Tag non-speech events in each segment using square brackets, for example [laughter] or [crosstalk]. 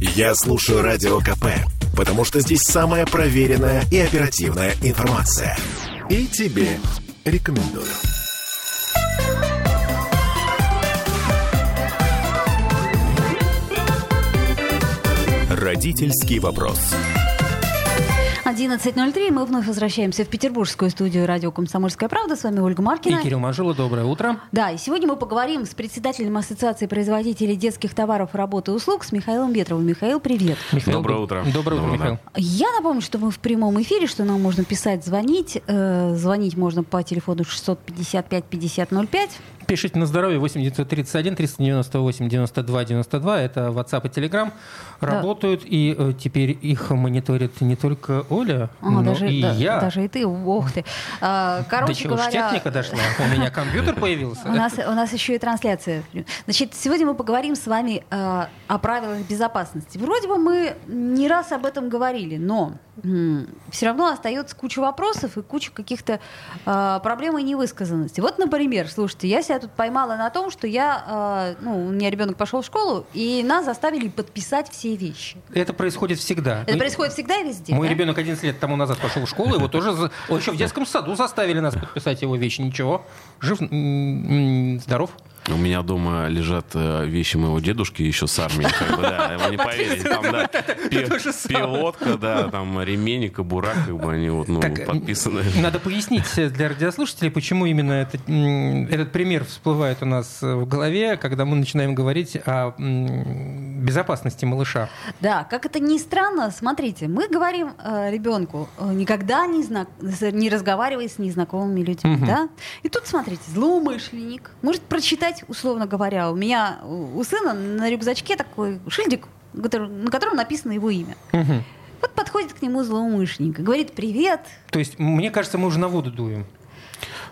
Я слушаю Радио КП, потому что здесь самая проверенная и оперативная информация. И тебе рекомендую. Родительский вопрос. 11.03. Мы вновь возвращаемся в петербургскую студию радио «Комсомольская правда». С вами Ольга Маркина. И Кирилл Манжула. Доброе утро. Да, и сегодня мы поговорим с председателем Ассоциации производителей детских товаров, работы и услуг с Михаилом Ветровым. Михаил, привет. Михаил, Доброе утро. Доброе утро, Доброе Михаил. Я напомню, что мы в прямом эфире, что нам можно писать, звонить. Э, звонить можно по телефону 655-5005. Пишите на здоровье 8 931 398 92 92. Это WhatsApp и Telegram. Работают, и э, теперь их мониторит не только Оля, А, но даже, и да, я. даже и ты, ох ты. А, короче ж говоря, техника дошла? У меня компьютер появился. У нас, у нас еще и трансляция. Значит, сегодня мы поговорим с вами э, о правилах безопасности. Вроде бы мы не раз об этом говорили, но все равно остается куча вопросов и куча каких-то э, проблем и невысказанности. Вот, например, слушайте, я себя тут поймала на том, что я, э, ну, у меня ребенок пошел в школу, и нас заставили подписать все вещи. Это происходит всегда. Это происходит всегда и везде. Мой да? ребенок 11 лет тому назад пошел в школу, его тоже еще в детском саду заставили нас подписать его вещи. Ничего, жив, здоров. У меня дома лежат э, вещи моего дедушки еще с армии. Как бы, да, вы не поверите. Там, да, пилотка, да, там ремень и кобура, как бы они вот, ну, Так, подписаны. Надо пояснить для радиослушателей, почему именно этот, этот пример всплывает у нас в голове, когда мы начинаем говорить о безопасности малыша. Да, как это ни странно, смотрите, мы говорим э, ребенку э, никогда не, зна- с- не разговаривай с незнакомыми людьми, Мгм. да? И тут, смотрите, злоумышленник может прочитать, условно говоря, у меня у сына на рюкзачке такой шильдик, на котором написано его имя. Мгм. Вот подходит к нему злоумышленник и говорит «Привет». То есть, мне кажется, мы уже на воду дуем.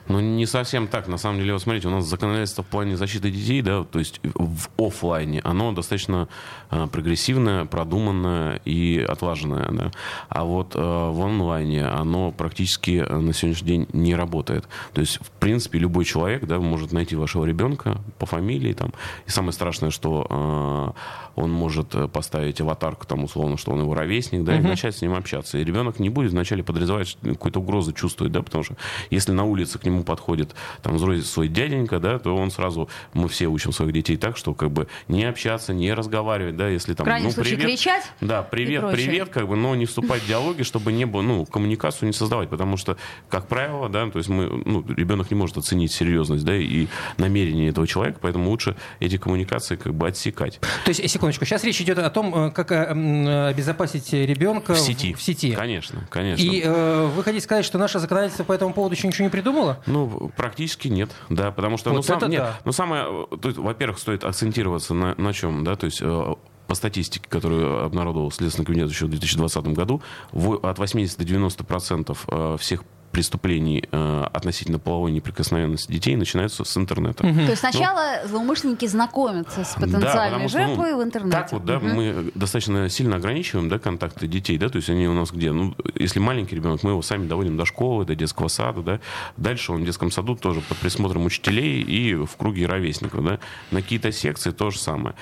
Ну, не совсем так. На самом деле, вот смотрите, у нас законодательство в плане защиты детей, да, то есть в офлайне, оно достаточно э, прогрессивное, продуманное и отлаженное, да. А вот э, в онлайне оно практически э, на сегодняшний день не работает. То есть, в принципе, любой человек, да, может найти вашего ребенка по фамилии, там. И самое страшное, что э, он может поставить аватарку, там, условно, что он его ровесник, да, и начать с ним общаться. И ребенок не будет вначале подозревать, что какую-то угрозу чувствует, да, потому что если на улице к нему подходит там взрослый свой дяденька, да, то он сразу, мы все учим своих детей так, что как бы не общаться, не разговаривать, да, если там, В крайнем ну, случае привет, кричать да, привет, привет, как бы, но не вступать в диалоги, чтобы не было, ну, коммуникацию не создавать, потому что, как правило, да, то есть мы, ну, ребенок не может оценить серьезность, да, и намерение этого человека, поэтому лучше эти коммуникации как бы отсекать. То есть, э, секундочку, сейчас речь идет о том, э, как э, обезопасить ребенка В сети. В сети. Конечно, конечно. И э, вы хотите сказать, что наше законодательство по этому поводу еще ничего не придумало? Ну, практически нет, да, потому что, ну, Вот сам, это нет, да. ну, самое, во-первых, стоит акцентироваться на, на чем, да, то есть э, по статистике, которую обнародовал Следственный комитет еще в 2020 году, от 80 до 90 процентов э, всех преступлений э, относительно половой неприкосновенности детей начинаются с интернета. То есть сначала злоумышленники знакомятся с Ну, Да, потенциальной что, ну, жертвой в интернете. Так вот, да, Мгм. мы достаточно сильно ограничиваем, да, контакты детей, да, то есть они у нас где? Ну, если маленький ребенок, мы его сами доводим до школы, до детского сада, да, дальше он в детском саду тоже под присмотром учителей и в круге ровесников, да, на какие-то секции то же самое.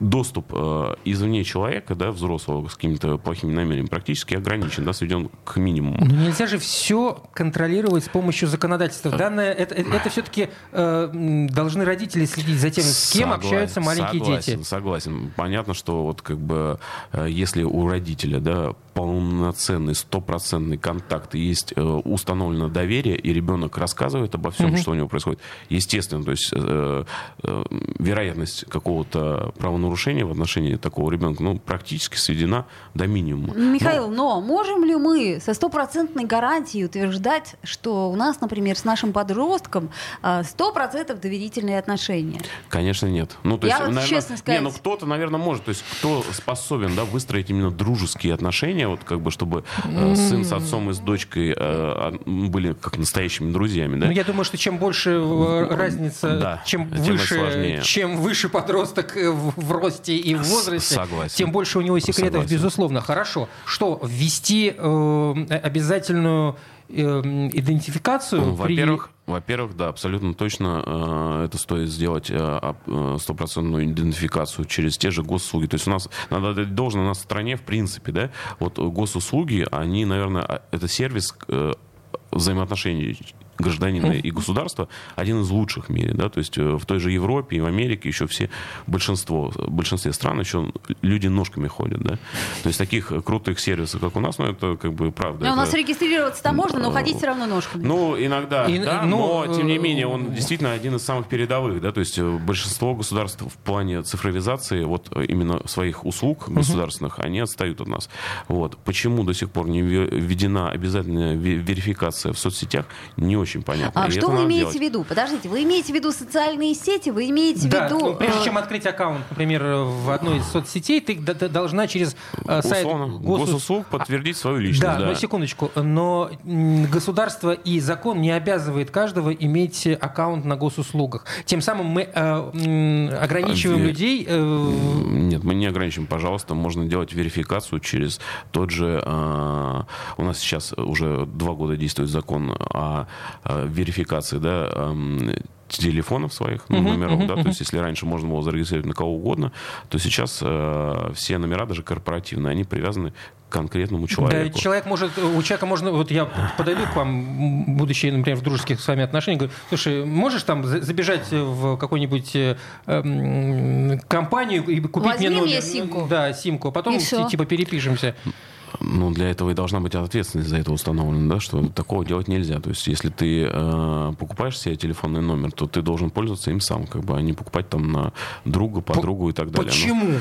Доступ э, извне человека, да, взрослого с какими-то плохими намерениями практически ограничен, да, сведен к минимуму. Ну, нельзя же все контролировать с помощью законодательства. Данное, это, это, все-таки должны родители следить за тем, с кем Согласен, общаются маленькие согласен, дети. Согласен. Понятно, что вот как бы э, если у родителя, да, полноценный, стопроцентный контакт, есть э, установлено доверие, и ребенок рассказывает обо всем, что у него происходит, естественно, то есть э, э, вероятность какого-то правонарушения в отношении такого ребенка, ну, практически сведена до минимума. Михаил, Ну, но можем ли мы со стопроцентной гарантией утверждать, что у нас, например, с нашим подростком а, сто процентов доверительные отношения? Конечно, нет. Ну, то Я есть, вот наверное, честно сказать- Не, ну кто-то, наверное, может. То есть, кто способен, да, выстроить именно дружеские отношения, вот как бы, чтобы э, сын с отцом и с дочкой э, были как настоящими друзьями, да? Ну, я думаю, что чем больше э, разница, Да, чем, выше, сложнее. чем выше подросток э, в, в росте и в возрасте, согласен. тем больше у него секретов, Согласен. безусловно. Хорошо. Что, ввести э, обязательную э, идентификацию Ну, при... Во-первых, Во-первых, да, абсолютно точно э, это стоит сделать э, э, стопроцентную идентификацию через те же госуслуги. То есть у нас, надо дать должное, у нас в стране, в принципе, да, вот госуслуги, они, наверное, а, это сервис э, взаимоотношений гражданина и государства один из лучших в мире. Да? То есть э, в той же Европе и в Америке еще все, большинство, в большинстве стран еще люди ножками ходят. Да? То есть таких крутых сервисов, как у нас, ну это как бы правда. Но это... у нас регистрироваться-то можно, но ходить все равно ножками. Ну, иногда, И- да, ну, но тем не э, менее он действительно один из самых передовых. Да? То есть э, большинство государств в плане цифровизации вот э, именно своих услуг государственных, они отстают от нас. Вот. Почему до сих пор не вве- введена обязательная ве- верификация в соцсетях, не очень понятно. А И что вы имеете делать. в виду? Подождите, вы имеете в виду социальные сети, вы имеете в виду... ну, прежде э, чем открыть аккаунт, например, в одной из соцсетей, ты должна через э, сайт госус- госуслуг подтвердить свою личность. Да, Да, но секундочку. Но государство и закон не обязывает каждого иметь аккаунт на госуслугах. Тем самым мы э, ограничиваем А, людей. э, Нет, мы не ограничим, пожалуйста. Можно делать верификацию через тот же... э, у нас сейчас уже два года действует закон о, верификации, да, эм, телефонов своих, ну, номеров, да, то есть если раньше можно было зарегистрировать на кого угодно, то сейчас э, все номера, даже корпоративные, они привязаны к конкретному Да, человеку. человек может, у человека можно, вот я подойду к вам, будучи, например, в дружеских с вами отношениях, говорю, слушай, можешь там за- забежать в какую-нибудь э, м, компанию и купить Возьми мне мне номер? симку. Да, симку, а потом типа перепишемся. Ну, для этого и должна быть ответственность за это установлена, да, что такого делать нельзя. То есть, если ты э, покупаешь себе телефонный номер, то ты должен пользоваться им сам, как бы, а не покупать там на друга, подругу и так далее. Ну, Почему? Ну,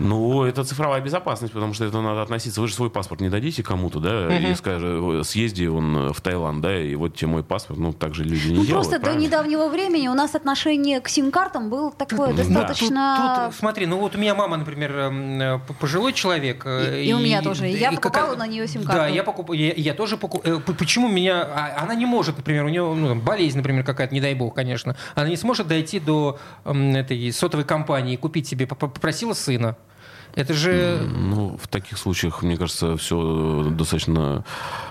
это цифровая безопасность, потому что это надо относиться. Вы же свой паспорт не дадите кому-то, да, и скажешь, съезди он в Таиланд, да, и вот тебе мой паспорт. Ну, так же люди не Ну, делают. просто до правильно? недавнего времени у нас отношение к сим-картам было такое Да. достаточно... Тут, тут, смотри, ну вот у меня мама, например, эм, э, пожилой человек. э, И- и у меня тоже. Я как- покупала на неё сим-карту. Да, я покупаю, я, я тоже покупаю. Почему меня, а, она не может, например, у нее ну, там, болезнь, например, какая-то, не дай бог, конечно, она не сможет дойти до м, этой сотовой компании и купить себе, поп- попросила сына. Это же Ну, в таких случаях, мне кажется, все достаточно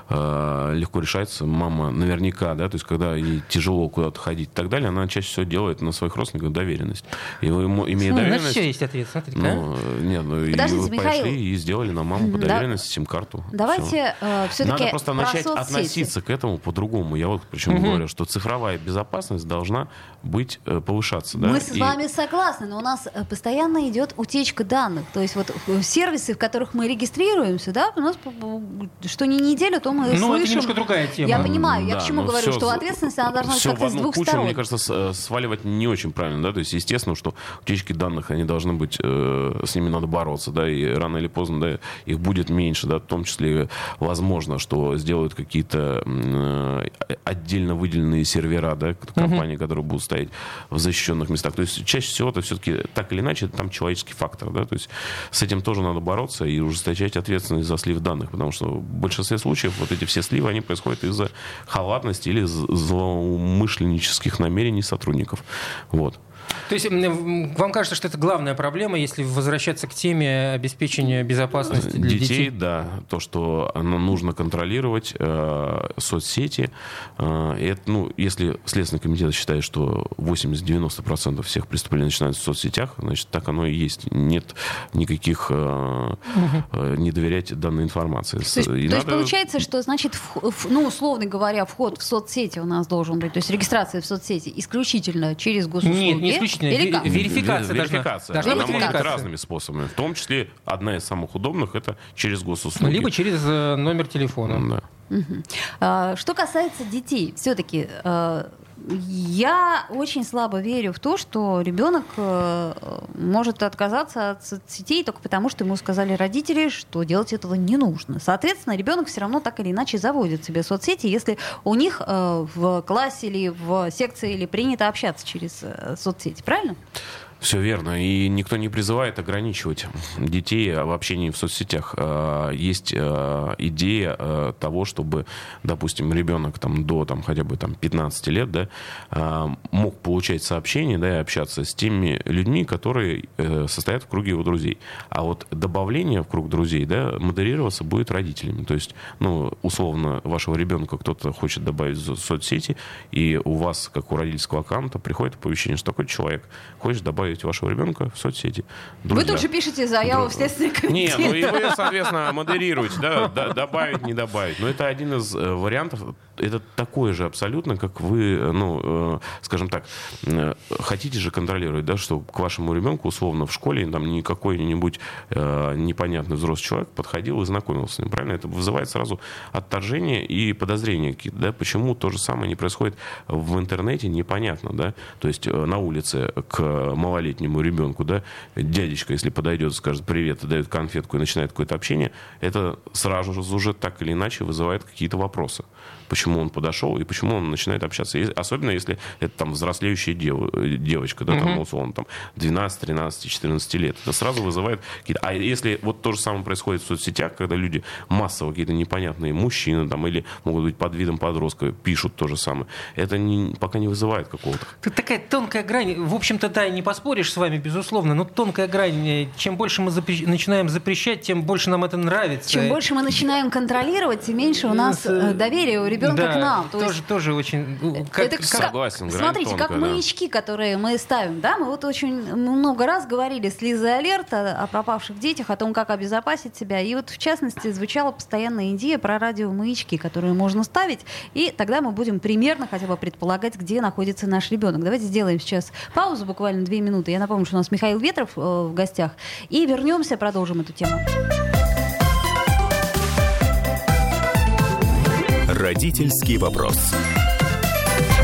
э, легко решается. Мама наверняка, да, то есть когда ей тяжело куда-то ходить и так далее, она чаще всего делает на своих родственников доверенность. И вы, ему- имея ну, доверенность... все есть ответ, смотри Ну, э, нет, ну, и вы Михаил. пошли и сделали на маму по Да. доверенности сим-карту. Всё. Давайте все-таки Надо просто начать относиться к этому по-другому. Я вот причем говорю, что цифровая безопасность должна быть э, повышаться. Да? Мы с И- вами согласны, но у нас э, постоянно идет утечка данных. То есть вот э, сервисы, в которых мы регистрируемся, да, у нас п- что не неделю, то мы Ну, это слышим... немножко другая тема. Я понимаю, я Да, к чему говорю, всё что ответственность она должна быть как-то с двух кучу, сторон. мне кажется, э, сваливать не очень правильно, да, то есть естественно, что утечки данных, они должны быть, э, с ними надо бороться, да, и рано или поздно, да, их будет меньше, да, в том числе возможно, что сделают какие-то э, отдельно выделенные сервера, да, компании, которые будут стоять в защищенных местах. То есть чаще всего это все-таки так или иначе там человеческий фактор, да, то есть с этим тоже надо бороться и ужесточать ответственность за слив данных, потому что в большинстве случаев вот эти все сливы, они происходят из-за халатности или злоумышленнических намерений сотрудников. Вот. То есть вам кажется, что это главная проблема, если возвращаться к теме обеспечения безопасности для детей, детей? да, то, что оно нужно контролировать, э, соцсети. Э, и это, ну, если Следственный комитет считает, что 80-90% всех преступлений начинаются в соцсетях, значит, так оно и есть. Нет никаких э, э, не доверять данной информации. То есть, то есть получается, что значит, вх- в- ну, условно говоря, вход в соцсети у нас должен быть, то есть регистрация в соцсети исключительно через госуслуги. Нет, не исключительно. Или как? верификация должна- верификация. должна Она быть может быть верификация. разными способами. В том числе одна из самых удобных это через госуслуги. Либо через э, номер телефона. Да. А, Что касается детей, все-таки я очень слабо верю в то, что ребенок э, может отказаться от соцсетей только потому, что ему сказали родители, что делать этого не нужно. Соответственно, ребенок все равно так или иначе заводит себе соцсети, если у них э, в классе или в секции или принято общаться через э, соцсети, правильно? Все верно. И никто не призывает ограничивать детей в общении в соцсетях. А, Есть а, идея а, того, чтобы, допустим, ребенок там, до там, хотя бы там, 15 лет да, мог получать сообщения да, и общаться с теми людьми, которые э, состоят в круге его друзей. А вот добавление в круг друзей да, модерироваться будет родителями. То есть, ну, условно, вашего ребенка кто-то хочет добавить в соцсети, и у вас, как у родительского аккаунта, приходит оповещение, что такой человек хочет добавить вашего ребенка в соцсети. Вы Друзья. тут же пишете заяву в Следственный Не, комитет. ну и вы, соответственно, модерируете, да, д- добавить, не добавить. Но это один из э, вариантов. Это такой же абсолютно, как вы, э, ну, э, скажем так, э, хотите же контролировать, да, что к вашему ребенку, условно, в школе там не какой-нибудь э, непонятный взрослый человек подходил и знакомился с ним, правильно? Это вызывает сразу отторжение и подозрения какие-то, да, почему то же самое не происходит в интернете, непонятно, да, то есть э, на улице к малолетнему ребенку, да, дядечка, если подойдет, скажет привет, и дает конфетку и начинает какое-то общение, это сразу же уже так или иначе вызывает какие-то вопросы. Почему он подошел и почему он начинает общаться. И Особенно если это там взрослеющая дев- э, девочка, да, там, ну, условно, там 12, 13, 14 лет. Это сразу вызывает какие-то... А если вот то же самое происходит в соцсетях, когда люди массово какие-то непонятные мужчины там или могут быть под видом подростка пишут то же самое, это не, пока не вызывает какого-то Тут такая тонкая грань. В общем-то, да, не поспоришь с вами, безусловно, но тонкая грань. Э, Чем больше мы запре- начинаем запрещать, тем больше нам это нравится. Чем больше мы начинаем контролировать, тем меньше у нас э, доверия у ребенка Да, к нам. То тоже, есть тоже очень... ну, как- это как- как- Согласен, Смотрите, как тонкая, да. маячки, которые мы ставим, да, мы вот очень много раз говорили с Лизой Алерта о пропавших детях, о том, как обезопасить себя, и вот в частности звучала постоянная идея про радиомаячки, которые можно ставить, и тогда мы будем примерно хотя бы предполагать, где находится наш ребенок. Давайте сделаем сейчас паузу, буквально две минуты. Я напомню, что у нас Михаил Ветров э, в гостях, и вернемся, продолжим эту тему. Родительский вопрос.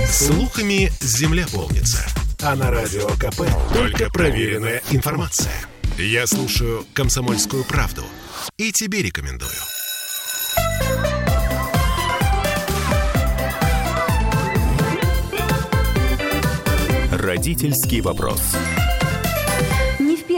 Слухами земля полнится. А на радио КП только проверенная информация. Я слушаю «Комсомольскую правду» и тебе рекомендую. Родительский вопрос.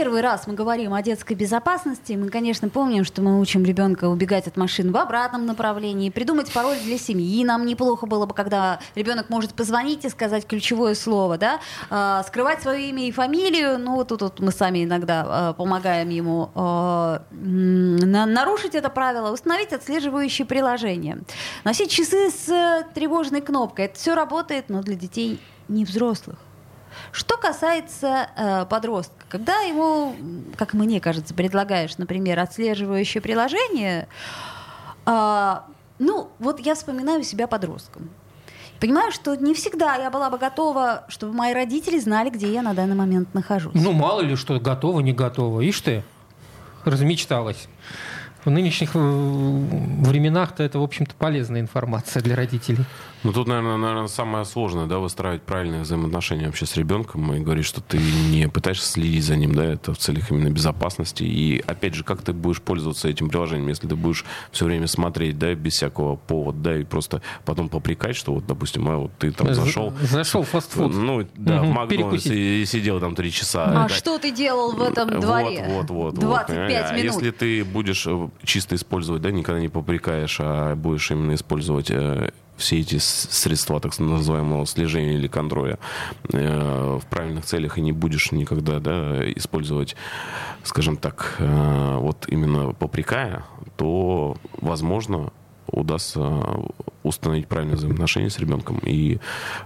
Первый раз мы говорим о детской безопасности. Мы, конечно, помним, что мы учим ребенка убегать от машин в обратном направлении, придумать пароль для семьи. Нам неплохо было бы, когда ребенок может позвонить и сказать ключевое слово, да, А, скрывать свое имя и фамилию. Ну, тут вот мы сами иногда а, помогаем ему а, на- нарушить это правило, установить отслеживающие приложения, носить часы с э, тревожной кнопкой. Это все работает, но для детей не взрослых. Что касается э, подростка, когда ему, как мне кажется, предлагаешь, например, отслеживающее приложение, а, ну, вот я вспоминаю себя подростком. Понимаю, что не всегда я была бы готова, чтобы мои родители знали, где я на данный момент нахожусь. Ну, мало ли что, готово, не готово. Ишь ты, размечталась. В нынешних э, временах-то это, в общем-то, полезная информация для родителей. Ну, тут, наверное, наверное, самое сложное, да, выстраивать правильные взаимоотношения вообще с ребенком и говорить, что ты не пытаешься следить за ним, да, это в целях именно безопасности. И, опять же, как ты будешь пользоваться этим приложением, если ты будешь все время смотреть, да, без всякого повода, да, и просто потом попрекать, что вот, допустим, а вот ты там зашел... Зашел в фастфуд. Ну, да, в Мгм, Макдональдс и, и сидел там три часа. а Это- что ты делал в этом дворе? Вот, вот, вот. 25 а минут. если ты будешь э, чисто использовать, да, никогда не попрекаешь, а будешь именно использовать э, все эти средства так называемого слежения или контроля э, в правильных целях и не будешь никогда да, использовать, скажем так, э, вот именно попрекая, то, возможно, удастся установить правильные взаимоотношения с ребенком, и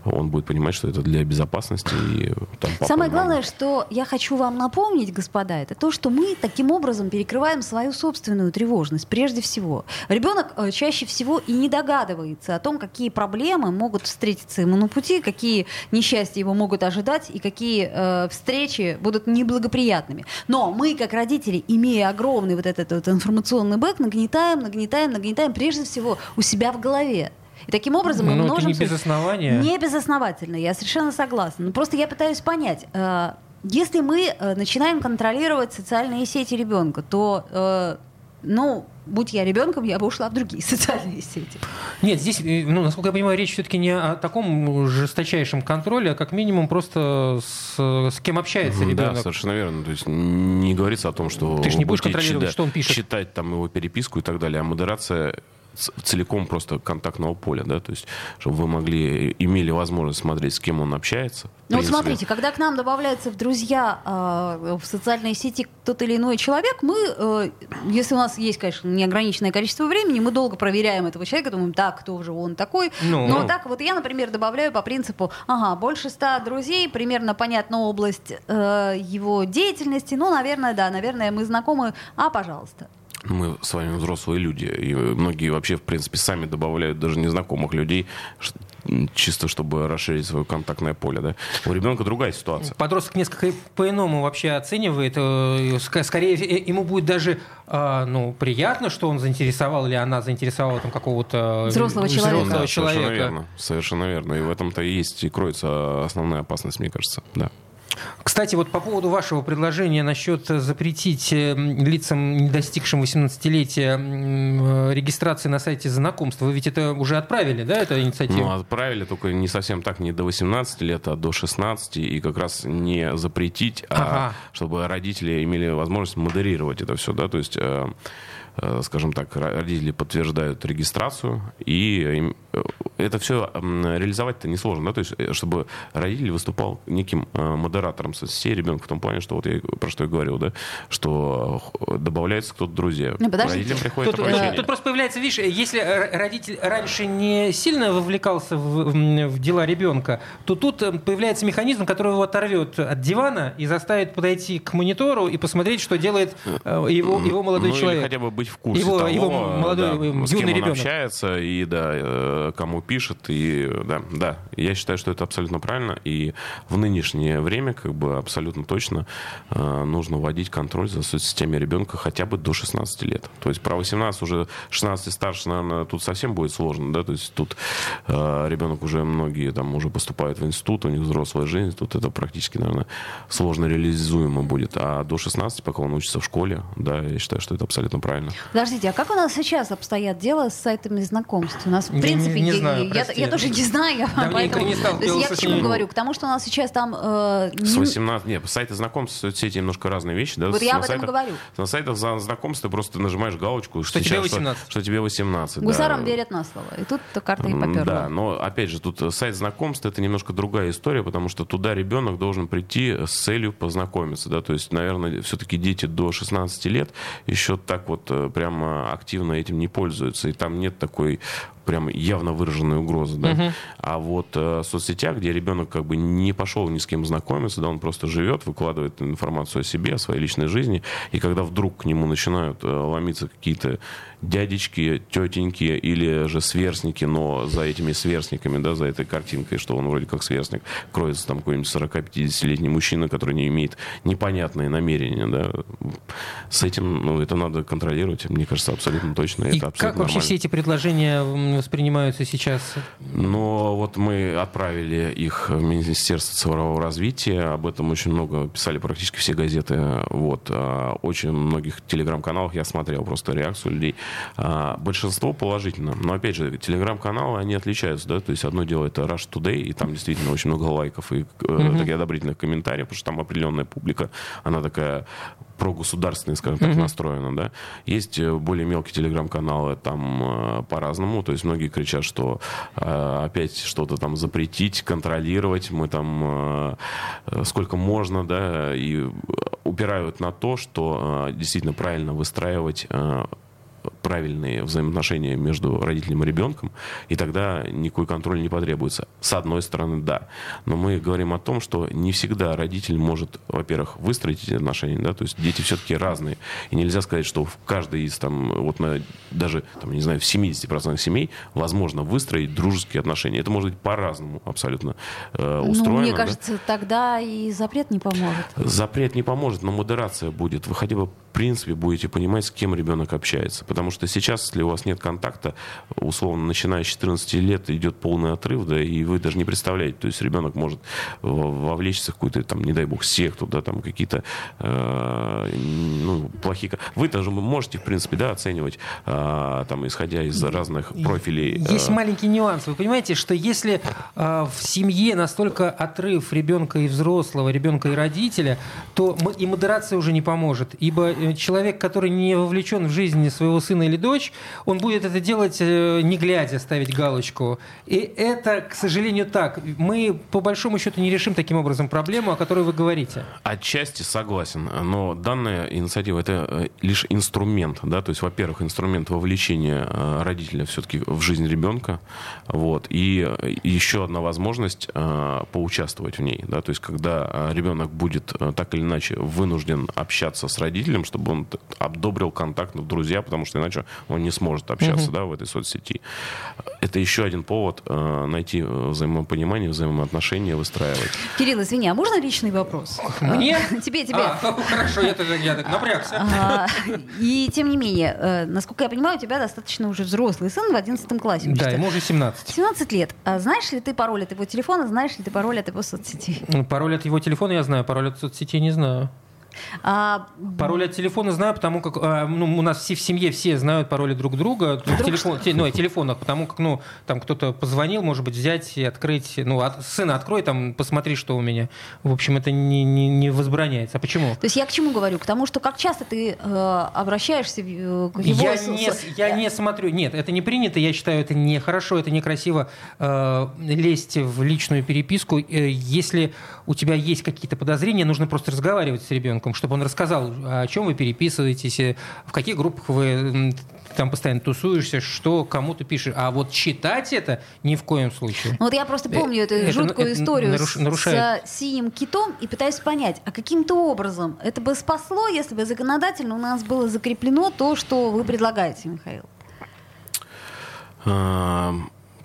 он будет понимать, что это для безопасности. И, там, папа, Самое мама. главное, что я хочу вам напомнить, господа, это то, что мы таким образом перекрываем свою собственную тревожность, прежде всего. Ребенок э, чаще всего и не догадывается о том, какие проблемы могут встретиться ему на пути, какие несчастья его могут ожидать и какие э, встречи будут неблагоприятными. Но мы, как родители, имея огромный вот этот вот информационный бэк, нагнетаем, нагнетаем, нагнетаем прежде всего у себя в голове. И таким образом мы Ну, это множим... не без основания. Не безосновательно, я совершенно согласна. Но просто я пытаюсь понять, э, если мы э, начинаем контролировать социальные сети ребенка, то э, ну, будь я ребенком, я бы ушла в другие [laughs] социальные сети. Нет, здесь, э, ну, насколько я понимаю, речь все-таки не о таком жесточайшем контроле, а как минимум просто с, с кем общается ребенок. Да, совершенно верно. То есть не говорится о том, что Ты же не будешь контролировать, читать- что он пишет. читать там его переписку и так далее, а модерация целиком просто контактного поля, да, то есть, чтобы вы могли, имели возможность смотреть, с кем он общается. Ну вот смотрите, когда к нам добавляется в друзья э, в социальные сети тот или иной человек, мы, э, если у нас есть, конечно, неограниченное количество времени, мы долго проверяем этого человека, думаем, так, кто же он такой. Ну. Но так вот я, например, добавляю по принципу, ага, больше ста друзей, примерно понятна область э, его деятельности, ну, наверное, да, наверное, мы знакомы, а, пожалуйста. Мы с вами взрослые люди, и многие вообще, в принципе, сами добавляют даже незнакомых людей, чисто чтобы расширить свое контактное поле, да. У ребенка другая ситуация. Подросток несколько по-иному вообще оценивает. э, ск- Скорее, э, ему будет даже э, ну, приятно, что он заинтересовал или она заинтересовала там, какого-то Взрослого человека. взрослого Да, совершенно человека. верно. Совершенно верно. И в этом-то и есть и кроется основная опасность, мне кажется. Да. Кстати, вот по поводу вашего предложения насчет запретить э, лицам, не достигшим 18-летия, м, э, регистрации на сайте знакомств, вы ведь это уже отправили, да, эту инициативу? Ну, отправили только не совсем так, не до 18 лет, а до 16, и как раз не запретить, а Ага. чтобы родители имели возможность модерировать это все, да, то есть, э, скажем так, ро- родители подтверждают регистрацию, и э, это все реализовать-то несложно, да, то есть, э, чтобы родитель выступал неким э, модератором соцсетей ребенка в том плане, что вот я про что я говорил, да, что э, добавляется кто-то друзья. Ну. Родителям приходит Тут, э, обращение. тут просто появляется, видишь, если родитель раньше не сильно вовлекался в, в- дела ребенка, то тут э, появляется механизм, который его оторвет от дивана и заставит подойти к монитору и посмотреть, что делает э, его, его молодой ну, человек. Или хотя бы быть в курсе Его- того, его молодой, да, э, с кем он ребенок. общается и да, э, кому пишет. И да, да, я считаю, что это абсолютно правильно. И в нынешнее время как бы абсолютно точно э, нужно вводить контроль за соцсетями ребенка хотя бы до 16 лет. То есть про 18 уже 16 и старше, наверное, тут совсем будет сложно, да, то есть тут э, ребенок уже многие там уже поступают в институт, у них взрослая жизнь, тут это практически, наверное, сложно реализуемо будет. А до 16, пока он учится в школе, да, я считаю, что это абсолютно правильно. Подождите, а как у нас сейчас обстоят дела с сайтами знакомств? У нас, в Я принципе, не- не я- знаю, я, я тоже не знаю, я поэтому... не То есть я к с чему говорю? К тому, что у нас сейчас там... э, С не- 18, нет, сайты знакомств, соцсети немножко разные вещи. Да? Вот я На об этом сайтах- говорю. На сайтах за знакомств ты просто нажимаешь галочку, Что тебе сейчас- 18. Что, тебе 18. Гусарам да. верят на слово. И тут-то карта и М, поперла. Да, но опять же, тут сайт знакомств это немножко другая история, потому что туда ребенок должен прийти с целью познакомиться. Да? То есть, наверное, все-таки дети до 16 лет еще так вот э, прямо активно этим не пользуются. И там нет такой прям явно выраженной угрозы. Да? А вот э, в соцсетях, где ребенок как бы не пошел ни с кем знакомиться, да, он просто живет, выкладывает информацию о себе, о своей личной жизни, и когда вдруг к нему начинают э, ломиться какие-то дядечки, тетеньки или же сверстники, но за этими сверстниками, да, за этой картинкой, что он вроде как сверстник, кроется там какой-нибудь 40-50-летний мужчина, который не имеет непонятные намерения, да. С этим, ну, это надо контролировать, мне кажется, абсолютно точно. И это абсолютно как вообще нормально. все эти предложения воспринимаются сейчас? Но вот мы отправили их в Министерство цифрового развития. Об этом очень много писали практически все газеты. Вот. А, Очень многих телеграм-каналах я смотрел просто реакцию людей. А, Большинство положительно. Но опять же, телеграм-каналы, они отличаются. Да? То есть одно дело это Rush Today, и там действительно очень много лайков и э, таких одобрительных комментариев, потому что там определенная публика, она такая прогосударственная, скажем так, настроена, да. Есть э, более мелкие телеграм-каналы, там э, по-разному, то есть многие кричат, что э, опять что-то там запретить, контролировать, мы там сколько можно, да, и упирают на то, что действительно правильно выстраивать правильные взаимоотношения между родителем и ребенком, и тогда никакой контроль не потребуется. С одной стороны, да. Но мы говорим о том, что не всегда родитель может, во-первых, выстроить эти отношения, да, то есть дети все-таки разные. И нельзя сказать, что в каждой из там, вот на, даже, там, не знаю, в 70% семей возможно выстроить дружеские отношения. Это может быть по-разному абсолютно э, устроено. Ну, мне да. кажется, тогда и запрет не поможет. Запрет не поможет, но модерация будет. Вы хотя бы принципе, будете понимать, с кем ребенок общается. Потому что сейчас, если у вас нет контакта, условно, начиная с 14 лет идет полный отрыв, да, и вы даже не представляете. То есть ребенок может вовлечься в какую-то, там, не дай бог, секту, да, там какие-то э, ну, плохие... Вы даже можете, в принципе, да, оценивать, э, там, исходя из разных профилей. Есть э... маленький нюанс. Вы понимаете, что если э, в семье настолько отрыв ребенка и взрослого, ребенка и родителя, то и модерация уже не поможет. Ибо э, человек, который не вовлечен в жизнь своего сына или дочь, он будет это делать э, не глядя, ставить галочку. И это, к сожалению, так. Мы, по большому счету, не решим таким образом проблему, о которой вы говорите. Отчасти согласен. Но данная инициатива — это э, лишь инструмент. Да? То есть, во-первых, инструмент вовлечения родителя все-таки в жизнь ребенка. Вот. И еще одна возможность поучаствовать в ней. Да? То есть, когда ребенок будет так или иначе вынужден общаться с родителем, чтобы он обдобрил контакт в друзья, потому что иначе он не сможет общаться угу. да, в этой соцсети. Это еще один повод э, найти взаимопонимание, взаимоотношения, выстраивать. Кирилл, извини, а можно личный вопрос? Мне? [laughs] Тебе, тебе. А, хорошо, я, я так напрягся. А, и тем не менее, э, насколько я понимаю, у тебя достаточно уже взрослый сын в 11 классе. Да, ему уже 17. 17 лет. А знаешь ли ты пароль от его телефона, знаешь ли ты пароль от его соцсети? Пароль от его телефона я знаю, пароль от соцсети не знаю. А... Пароль от телефона знаю, потому как а, ну, у нас все в семье все знают пароли друг друга в телефон, те, ну, телефонах, потому как ну там кто-то позвонил, может быть, взять и открыть, ну от, сына открой, там посмотри, что у меня. В общем, это не, не, не возбраняется. А почему? То есть я к чему говорю? К тому, что как часто ты э, обращаешься э, к его... Я не, я не смотрю. Нет, это не принято. Я считаю, это нехорошо, это некрасиво э, лезть в личную переписку. Э, если у тебя есть какие-то подозрения, нужно просто разговаривать с ребенком ребенком, чтобы он рассказал, о чем вы переписываетесь, э, в каких группах вы там постоянно тусуешься, что кому ты пишешь. А вот читать это ни в коем случае. Ну, вот я просто помню эту это, жуткую это историю наруш, нарушает. с синим китом и пытаюсь понять, а каким-то образом это бы спасло, если бы законодательно у нас было закреплено то, что вы предлагаете, Михаил?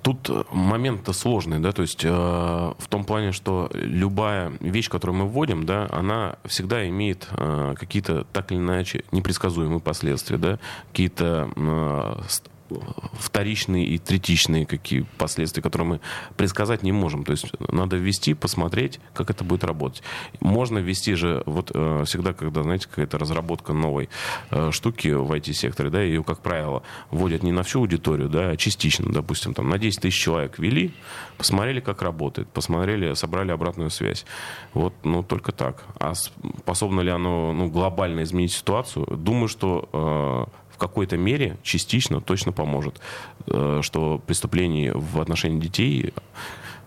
Тут момент-то сложный, да, то есть э, в том плане, что любая вещь, которую мы вводим, да, она всегда имеет э, какие-то так или иначе непредсказуемые последствия, да, какие-то э, вторичные и третичные какие последствия, которые мы предсказать не можем. То есть надо ввести, посмотреть, как это будет работать. Можно ввести же, вот э, всегда, когда, знаете, какая-то разработка новой э, штуки в IT-секторе, да, ее, как правило, вводят не на всю аудиторию, да, а частично, допустим, там на 10 тысяч человек ввели, посмотрели, как работает, посмотрели, собрали обратную связь. Вот, ну, только так. А способно ли оно, ну, глобально изменить ситуацию? Думаю, что э, какой-то мере частично точно поможет, э, что преступлений в отношении детей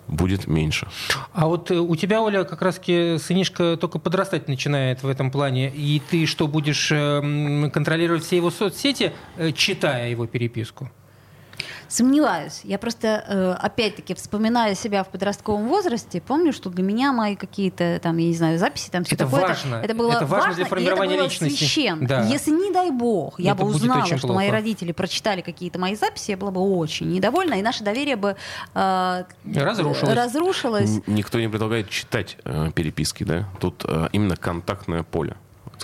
будет меньше. А вот э, у тебя, Оля, как раз сынишка только подрастать начинает в этом плане. И ты что, будешь эм, контролировать все его соцсети, э, читая его переписку? Сомневаюсь. Я просто, э, опять-таки, вспоминая себя в подростковом возрасте, помню, что для меня мои какие-то, там, я не знаю, записи, там все это такое. Важно. Это было это важно, важно для формирования это было личности. Священно. Да. Если, не дай бог, я это бы узнала, что плохо. мои родители прочитали какие-то мои записи, я была бы очень недовольна, и наше доверие бы э, разрушилось. разрушилось. Никто не предлагает читать э, переписки, да? Тут э, именно контактное поле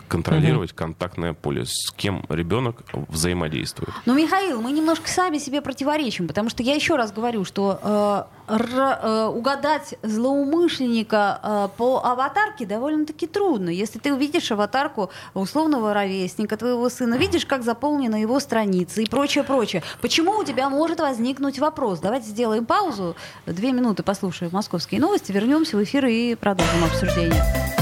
контролировать угу. контактное поле, с кем ребенок взаимодействует. Ну, Михаил, мы немножко сами себе противоречим, потому что я еще раз говорю, что э, р, э, угадать злоумышленника э, по аватарке довольно-таки трудно. Если ты увидишь аватарку условного ровесника твоего сына, видишь, как заполнена его страница и прочее, прочее. Почему у тебя может возникнуть вопрос? Давайте сделаем паузу, две минуты послушаем московские новости, вернемся в эфир и продолжим обсуждение.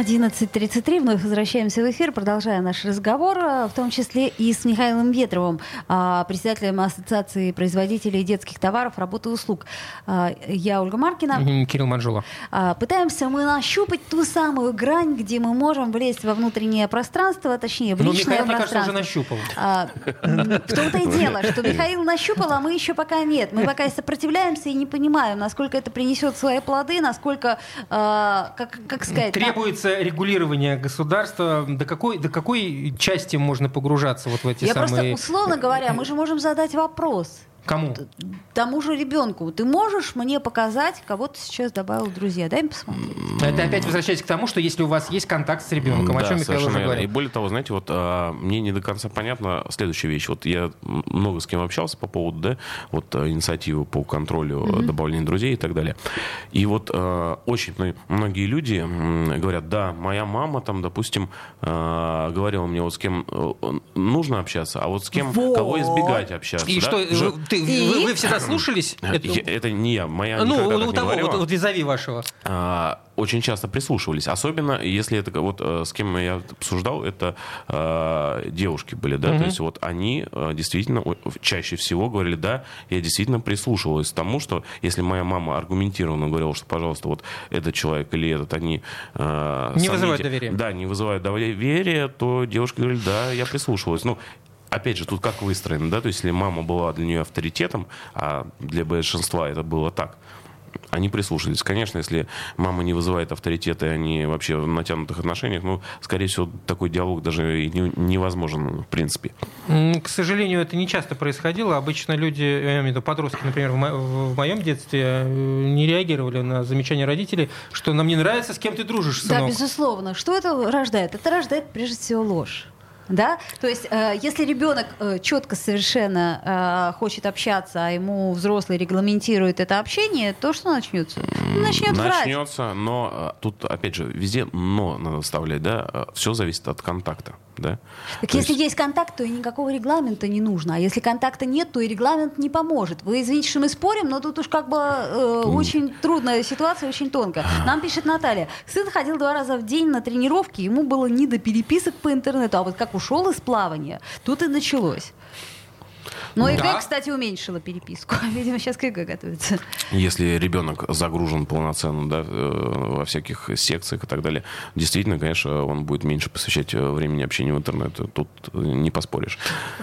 11.33. Вновь возвращаемся в эфир, продолжаем наш разговор, э, в том числе и с Михаилом Ветровым, а, председателем Ассоциации производителей детских товаров, работы и услуг. А, я Ольга Маркина. Кирилл Манжула. А, пытаемся мы нащупать ту самую грань, где мы можем влезть во внутреннее пространство, точнее, в Ну, личное Михаил, мне кажется, уже пространство. нащупал. А, в том-то и дело, что [laughs] Михаил нащупал, а мы еще пока нет. Мы пока и сопротивляемся и не понимаем, насколько это принесет свои плоды, насколько, а, как, как сказать... на- Требуется регулирование государства. До какой, до какой части можно погружаться вот в эти Я просто, самые... условно говоря, мы же можем задать вопрос Кому? тому же ребенку. Ты можешь мне показать, кого ты сейчас добавил в друзья? Дай мне посмотреть. Это опять возвращаясь к тому, что если у вас есть контакт с ребенком, о Да, чем Михаил уже верно. И говорил. более того, знаете, вот а, мне не до конца понятна следующая вещь. Вот я много с кем общался по поводу, да, вот а, инициативы по контролю а, добавления друзей и так далее. И вот а, очень мно- многие люди говорят, да, моя мама там, допустим, а, говорила мне, вот с кем э, нужно общаться, а вот с кем, Вот. кого избегать общаться. И да? что, Же- вы, ты- И? вы- вы всегда слушались? Я- Это- Это не я, моя ну, у не того, вот, вот визави вашего. а, очень часто прислушивались. Особенно, если это вот э, с кем я обсуждал, это э, девушки были, да, то есть вот они э, действительно чаще всего говорили, да, я действительно прислушивалась к тому, что если моя мама аргументированно говорила, что, пожалуйста, вот этот человек или этот, они... э, Не вызывают доверия. Да, не вызывают доверия, то девушки говорили, да, я прислушивалась. Ну, Опять же, тут как выстроено, да, то есть если мама была для нее авторитетом, а для большинства это было так, они прислушались. Конечно, если мама не вызывает авторитета, и они вообще в натянутых отношениях, ну, скорее всего, такой диалог даже и не- невозможен, в принципе. К сожалению, это не часто происходило. Обычно люди, я имею в виду подростки, например, в мо- в моем детстве э, не реагировали на замечания родителей, что нам не нравится, с кем ты дружишь, Да, сынок. безусловно. Что это рождает? Это рождает прежде всего ложь. Да? То есть, э, если ребенок э, четко совершенно э, хочет общаться, а ему взрослый регламентирует это общение, то что начнется? Начнет врать. Начнется, но э, тут, опять же, везде но надо вставлять, да, все зависит от контакта, да. Так То если есть- есть контакт, то и никакого регламента не нужно. А если контакта нет, то и регламент не поможет. Вы извините, что мы спорим, но тут уж как бы э, очень трудная ситуация, очень тонкая. Нам пишет Наталья. Сын ходил два раза в день на тренировки, ему было не до переписок по интернету. А вот как ушел из плавания, тут и началось. Но ЕГЭ, Да. кстати, уменьшила переписку. [laughs] Видимо, сейчас к ЕГЭ готовится. Если ребенок загружен полноценно да, э, во всяких секциях и так далее, действительно, конечно, он будет меньше посвящать э, времени общению в интернете. Тут э, не поспоришь.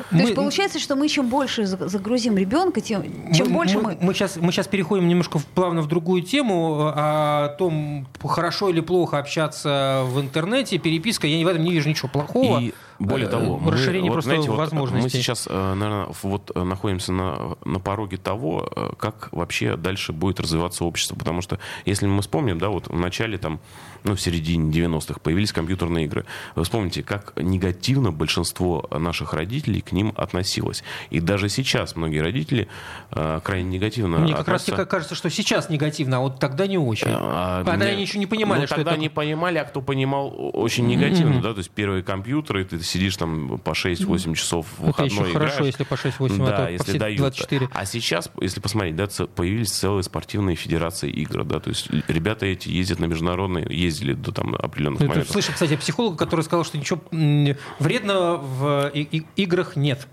То есть получается, что мы чем больше за- загрузим ребенка, тем чем больше мы... Мы сейчас, мы сейчас переходим немножко в- плавно в другую тему э, о том, хорошо или плохо общаться в интернете. Переписка, я в этом не вижу ничего плохого. И более Э, того, мы, расширение вот, просто знаете, вот возможностей. мы сейчас, наверное, вот э, находимся на, на пороге того, э, как вообще дальше будет развиваться общество. Потому что, если мы вспомним, да, вот в начале, там, ну, в середине 90-х появились компьютерные игры. Вы вспомните, как негативно большинство наших родителей к ним относилось. И даже сейчас многие родители э, крайне негативно Мне как раз относятся. таки кажется, что сейчас негативно, а вот тогда не очень. А, Тогда мне- они еще не понимали, ну, что тогда это... не понимали, а кто понимал, очень негативно, да, то есть первые компьютеры, ты сидишь там по 6-8 часов в Это еще выходной хорошо, играешь. если по 6-8, да, а то по если все дают. 24. А сейчас, если посмотреть, да, появились целые спортивные федерации игр, да, то есть ребята эти ездят на международные, ездили до там определенных это моментов. слышал, кстати, психолога, который сказал, что ничего вредного в играх нет.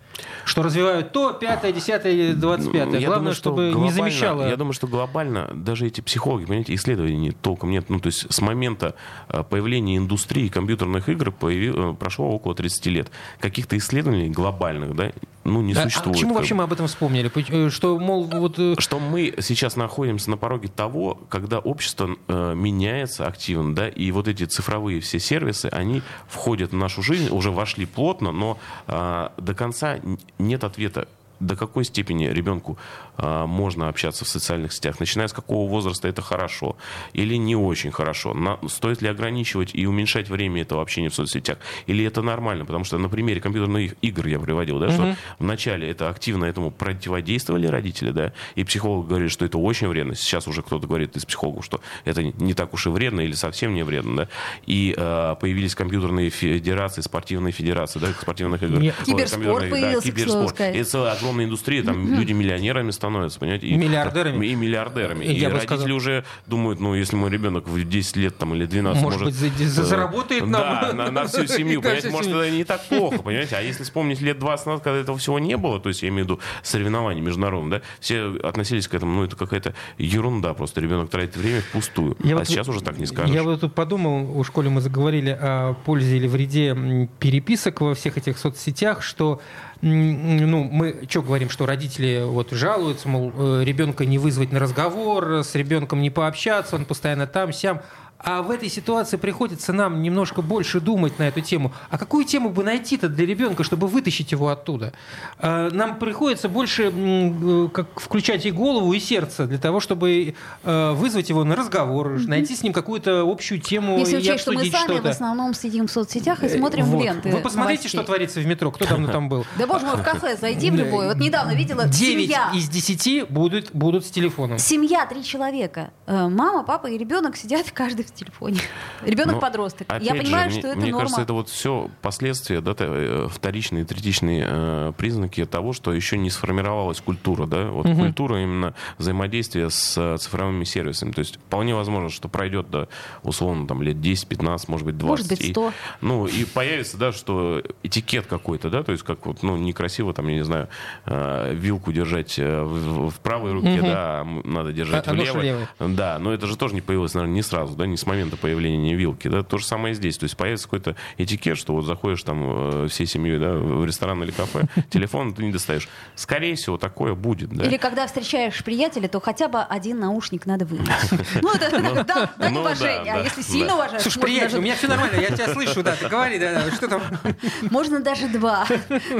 Что развивают то, 5, 10, 25. Ну, я Главное, думаю, что чтобы не замещало. Я думаю, что глобально даже эти психологи, понимаете, исследований толком нет. Ну, то есть с момента э, появления индустрии компьютерных игр появи- э, прошло около 30 лет. Каких-то исследований глобальных, да, ну, не А- а существует. почему как вообще мы об этом вспомнили? Э, Что, мол, вот... э, что мы сейчас находимся на пороге того, когда общество э, меняется активно, да, и вот эти цифровые все сервисы, они входят в нашу жизнь, уже вошли плотно, но э, до конца нет ответа до какой степени ребенку можно общаться в социальных сетях, начиная с какого возраста это хорошо или не очень хорошо, На- стоит ли ограничивать и уменьшать время этого общения в соцсетях, или это нормально, потому что на примере компьютерных игр я приводил, да, что вначале это активно этому противодействовали родители, да, и психолог говорит, что это очень вредно, сейчас уже кто-то говорит из психологов, что это не так уж и вредно или совсем не вредно, да, и а, появились компьютерные федерации, спортивные федерации, да, спортивных игр. Не- Ой, Киберспорт появился, слову киберспорт. сказать. И целое огромное информационной индустрии, там люди миллионерами становятся, понимаете? И, Миллиардерами? И миллиардерами. И Я бы родители сказал- уже думают, ну, если мой ребенок в 10 лет там, или 12 Может быть, за- за- э, заработает да, нам. на, на всю [laughs] семью, понимаете? Может, это не так плохо, понимаете? А если вспомнить лет 20 назад, когда этого всего не было, то есть я имею в виду соревнования международные, да, все относились к этому, ну, это какая-то ерунда, просто ребенок тратит время впустую. Я а вот- сейчас уже так не скажешь. Я вот тут подумал, у школе мы заговорили о пользе или вреде переписок во всех этих соцсетях, что ну, мы что говорим, что родители вот жалуются, мол, э, ребенка не вызвать на разговор, с ребенком не пообщаться, он постоянно там, сям. А в этой ситуации приходится нам немножко больше думать на эту тему. А какую тему бы найти-то для ребенка, чтобы вытащить его оттуда? А, Нам приходится больше э, как включать и голову, и сердце для того, чтобы э, вызвать его на разговор, найти с ним какую-то общую тему Если учесть, что мы сами в что-то. основном сидим в соцсетях и Э, смотрим вот. ленты Вы посмотрите, новостей. что творится в метро. Кто давно [laughs] там был? Да боже мой, в кафе зайди в любой. Вот недавно видела 9 семья. из 10 будут, будут с телефоном. Семья, три человека. Мама, папа и ребенок сидят каждый в телефоне. [laughs] Но, Ребенок-подросток. Я же, понимаю, мне, что это мне норма. кажется, это вот все последствия, да, э, вторичные, третичные э, признаки того, что еще не сформировалась культура, да, вот культура именно взаимодействия с э, цифровыми сервисами. То есть вполне возможно, что пройдет, да, условно, там лет 10-15, может быть, 20. Может быть, и- 100. ну, и появится, да, что этикет какой-то, да, то есть как вот, ну, некрасиво, там, я не знаю, э, вилку держать в, в правой руке, да, надо держать А- а в левой. Да, но это же тоже не появилось, наверное, не сразу, да, не с момента появления вилки, да, то же самое и здесь, то есть появится какой-то этикет, что вот заходишь там э, всей семьей, да, в ресторан или кафе, [laughs] телефон ты не достаешь. Скорее всего, такое будет, да. Или когда встречаешь приятеля, то хотя бы один наушник надо вынуть. [laughs] Ну, это да, дань ну уважения. да, А да, если да. сильно уважаешь, Слушай, приятель, у меня все нормально, я тебя слышу, да, ты говори, да, да, что там. [laughs] можно даже два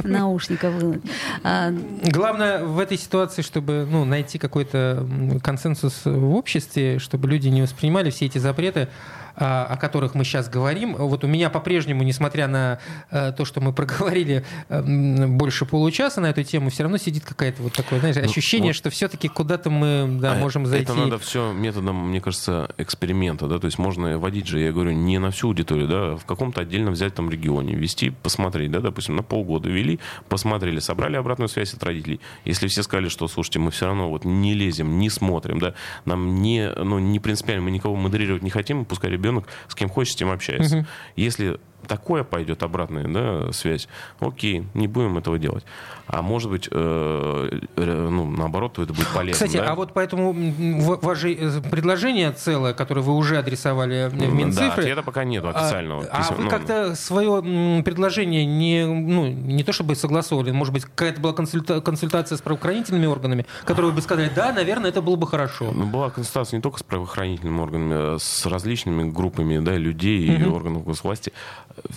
наушника вынуть. А, Главное в этой ситуации, чтобы ну, найти какой-то консенсус в обществе, чтобы люди не воспринимали все эти запреты, а, о которых мы сейчас говорим. Вот у меня по-прежнему, несмотря на э, то, что мы [laughs] проговорили э, м, больше получаса на эту тему, все равно сидит какое-то вот такое, знаешь, ощущение, Ну, вот. что все-таки куда-то мы да, А можем зайти. Это надо все методом, мне кажется, эксперимента, да, то есть можно водить же, я говорю, не на всю аудиторию, да, в каком-то отдельно взять там регионе, вести, посмотреть, да, допустим, на полгода вели, посмотрели, собрали обратную связь от родителей. Если все сказали, что, слушайте, мы все равно вот не лезем, не смотрим, да, нам не, ну, не принципиально, мы никого модерировать не хотим, пускай ребенок с кем хочет, с тем общается. Если такое пойдет обратная да, связь, окей, не будем этого делать. А может быть, э, э, ну, наоборот, то это будет полезно. Кстати, да? а вот поэтому в- ваше э, предложение целое, которое вы уже адресовали в Да, Минцифры, ответа пока нету А- официального. А, Писем- вы ну, как-то свое предложение не, ну, не то чтобы согласовали, может быть, какая-то была консульта- консультация с правоохранительными органами, которые бы сказали, да, наверное, это было бы хорошо. Ну, была консультация не только с правоохранительными органами, а с различными группами да, людей и органов госвласти.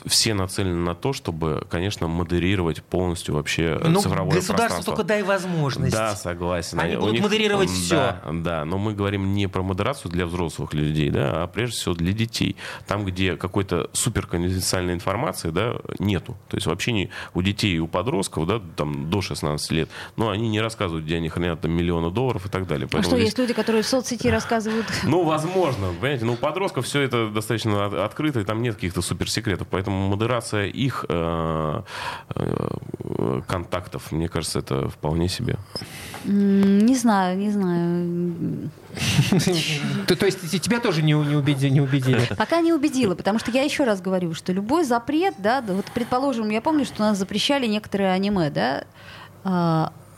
Все нацелены на то, чтобы, конечно, модерировать полностью вообще Ну, цифровое пространство. только дай возможность. Да, согласен. Они У будут модерировать да, Да, но мы говорим не про модерацию для взрослых людей, да, а прежде всего для детей. Там, где какой-то суперконфиденциальной информации да, нету. То есть вообще не, у детей и у подростков да, там, до 16 лет, но они не рассказывают, где они хранят там, миллионы долларов и так далее. А Поэтому что, здесь- есть люди, которые в соцсети [laughs] рассказывают? ну, возможно, понимаете, но у подростков все это достаточно от- открыто, и там нет каких-то суперсекретов, поэтому модерация их э, э, контактов, мне кажется, это вполне себе. Не знаю, не знаю. [laughs] То, есть и тебя тоже не, не, убеди- не убедили? [laughs] Пока не убедила, потому что я еще раз говорю, что любой запрет, да, да, вот предположим, я помню, что у нас запрещали некоторые аниме, да,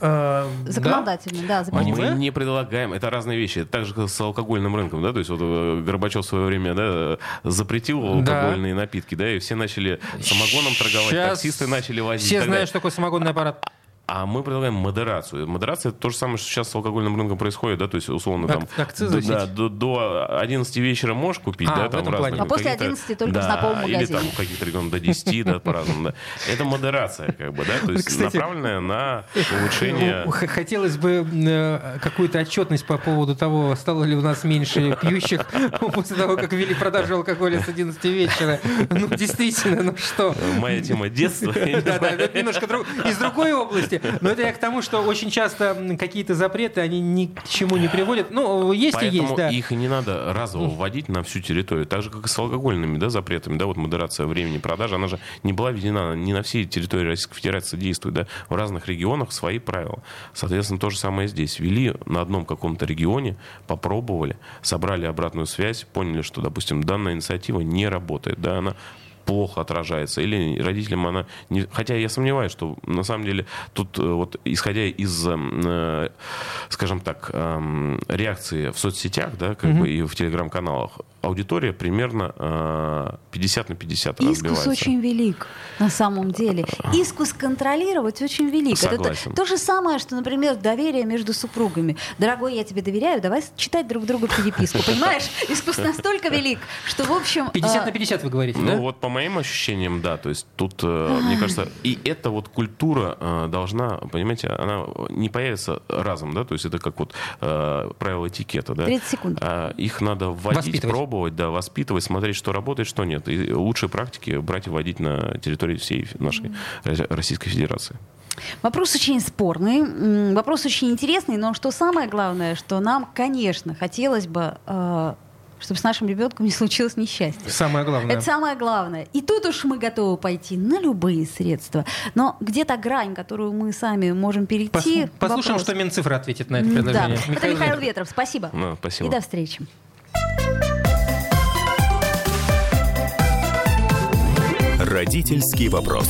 да? законодательно, да. Аниме? Мы не предлагаем, это разные вещи. Это так же, как с алкогольным рынком, да, то есть вот э, Горбачев в свое время, да, запретил Да. алкогольные напитки, да, и все начали самогоном торговать, Щас таксисты начали возить. Все знают, что такое самогонный аппарат. А мы предлагаем модерацию. Модерация это то же самое, что сейчас с алкогольным рынком происходит, да, то есть условно там акцизы до, да, до, до 11 вечера можешь купить, А, да, в там разные плане. А после какие-то- 11 только в да, знакомом Или магазине. там в каких-то регионах до 10, да, по-разному, да. Это модерация, как бы, да, то есть Кстати, направленная на улучшение... Ну, Хотелось бы э, какую-то отчетность по поводу того, стало ли у нас меньше пьющих [laughs] после того, как ввели продажу алкоголя с 11 вечера. Ну, действительно, ну что? Моя тема детства. я не Да, да, знаю. это немножко из другой области. Но это я к тому, что очень часто какие-то запреты, они ни к чему не приводят. Ну, есть Поэтому и есть, да. их и не надо разово вводить на всю территорию. Так же, как и с алкогольными да, запретами. Да, вот модерация времени продажи, она же не была введена, не на всей территории Российской Федерации действует. Да. В разных регионах свои правила. Соответственно, то же самое здесь. Ввели на одном каком-то регионе, попробовали, собрали обратную связь, поняли, что, допустим, данная инициатива не работает. Да, она плохо отражается, или родителям она... Не... Хотя я сомневаюсь, что на самом деле тут э, вот исходя из, э, скажем так, э, реакции в соцсетях, да, как Мгм. бы и в телеграм-каналах, аудитория примерно э, 50 на 50 Искус разбивается. очень велик, на самом деле. Искус контролировать очень велик. Это Согласен. то, то же самое, что, например, доверие между супругами. Дорогой, я тебе доверяю, давай читать друг другу переписку. Понимаешь? Искус настолько велик, что, в общем... 50 а, на 50 вы говорите, Ну, вот по моим ощущениям, да. То есть тут, э, мне кажется, и эта вот культура э, должна, понимаете, она не появится разом, да, то есть это как вот э, правила этикета, да. 30 секунд. А, Их надо вводить, Воспитывать. Пробовать, да, воспитывать, смотреть, что работает, что нет. И лучшие практики брать и вводить на территории всей нашей Ро- Российской Федерации. Вопрос очень спорный, вопрос очень интересный, но что самое главное, что нам, конечно, хотелось бы, э, чтобы с нашим ребенком не случилось несчастье. Самое главное. Это самое главное. И тут уж мы готовы пойти на любые средства. Но где-то грань, которую мы сами можем перейти. Пос- Послушаем, вопрос. что Минцифра ответит на это предложение. Да. Это Михаил Михаил Ветров. Ветров. Спасибо. Ну, спасибо. И до встречи. Родительский вопрос.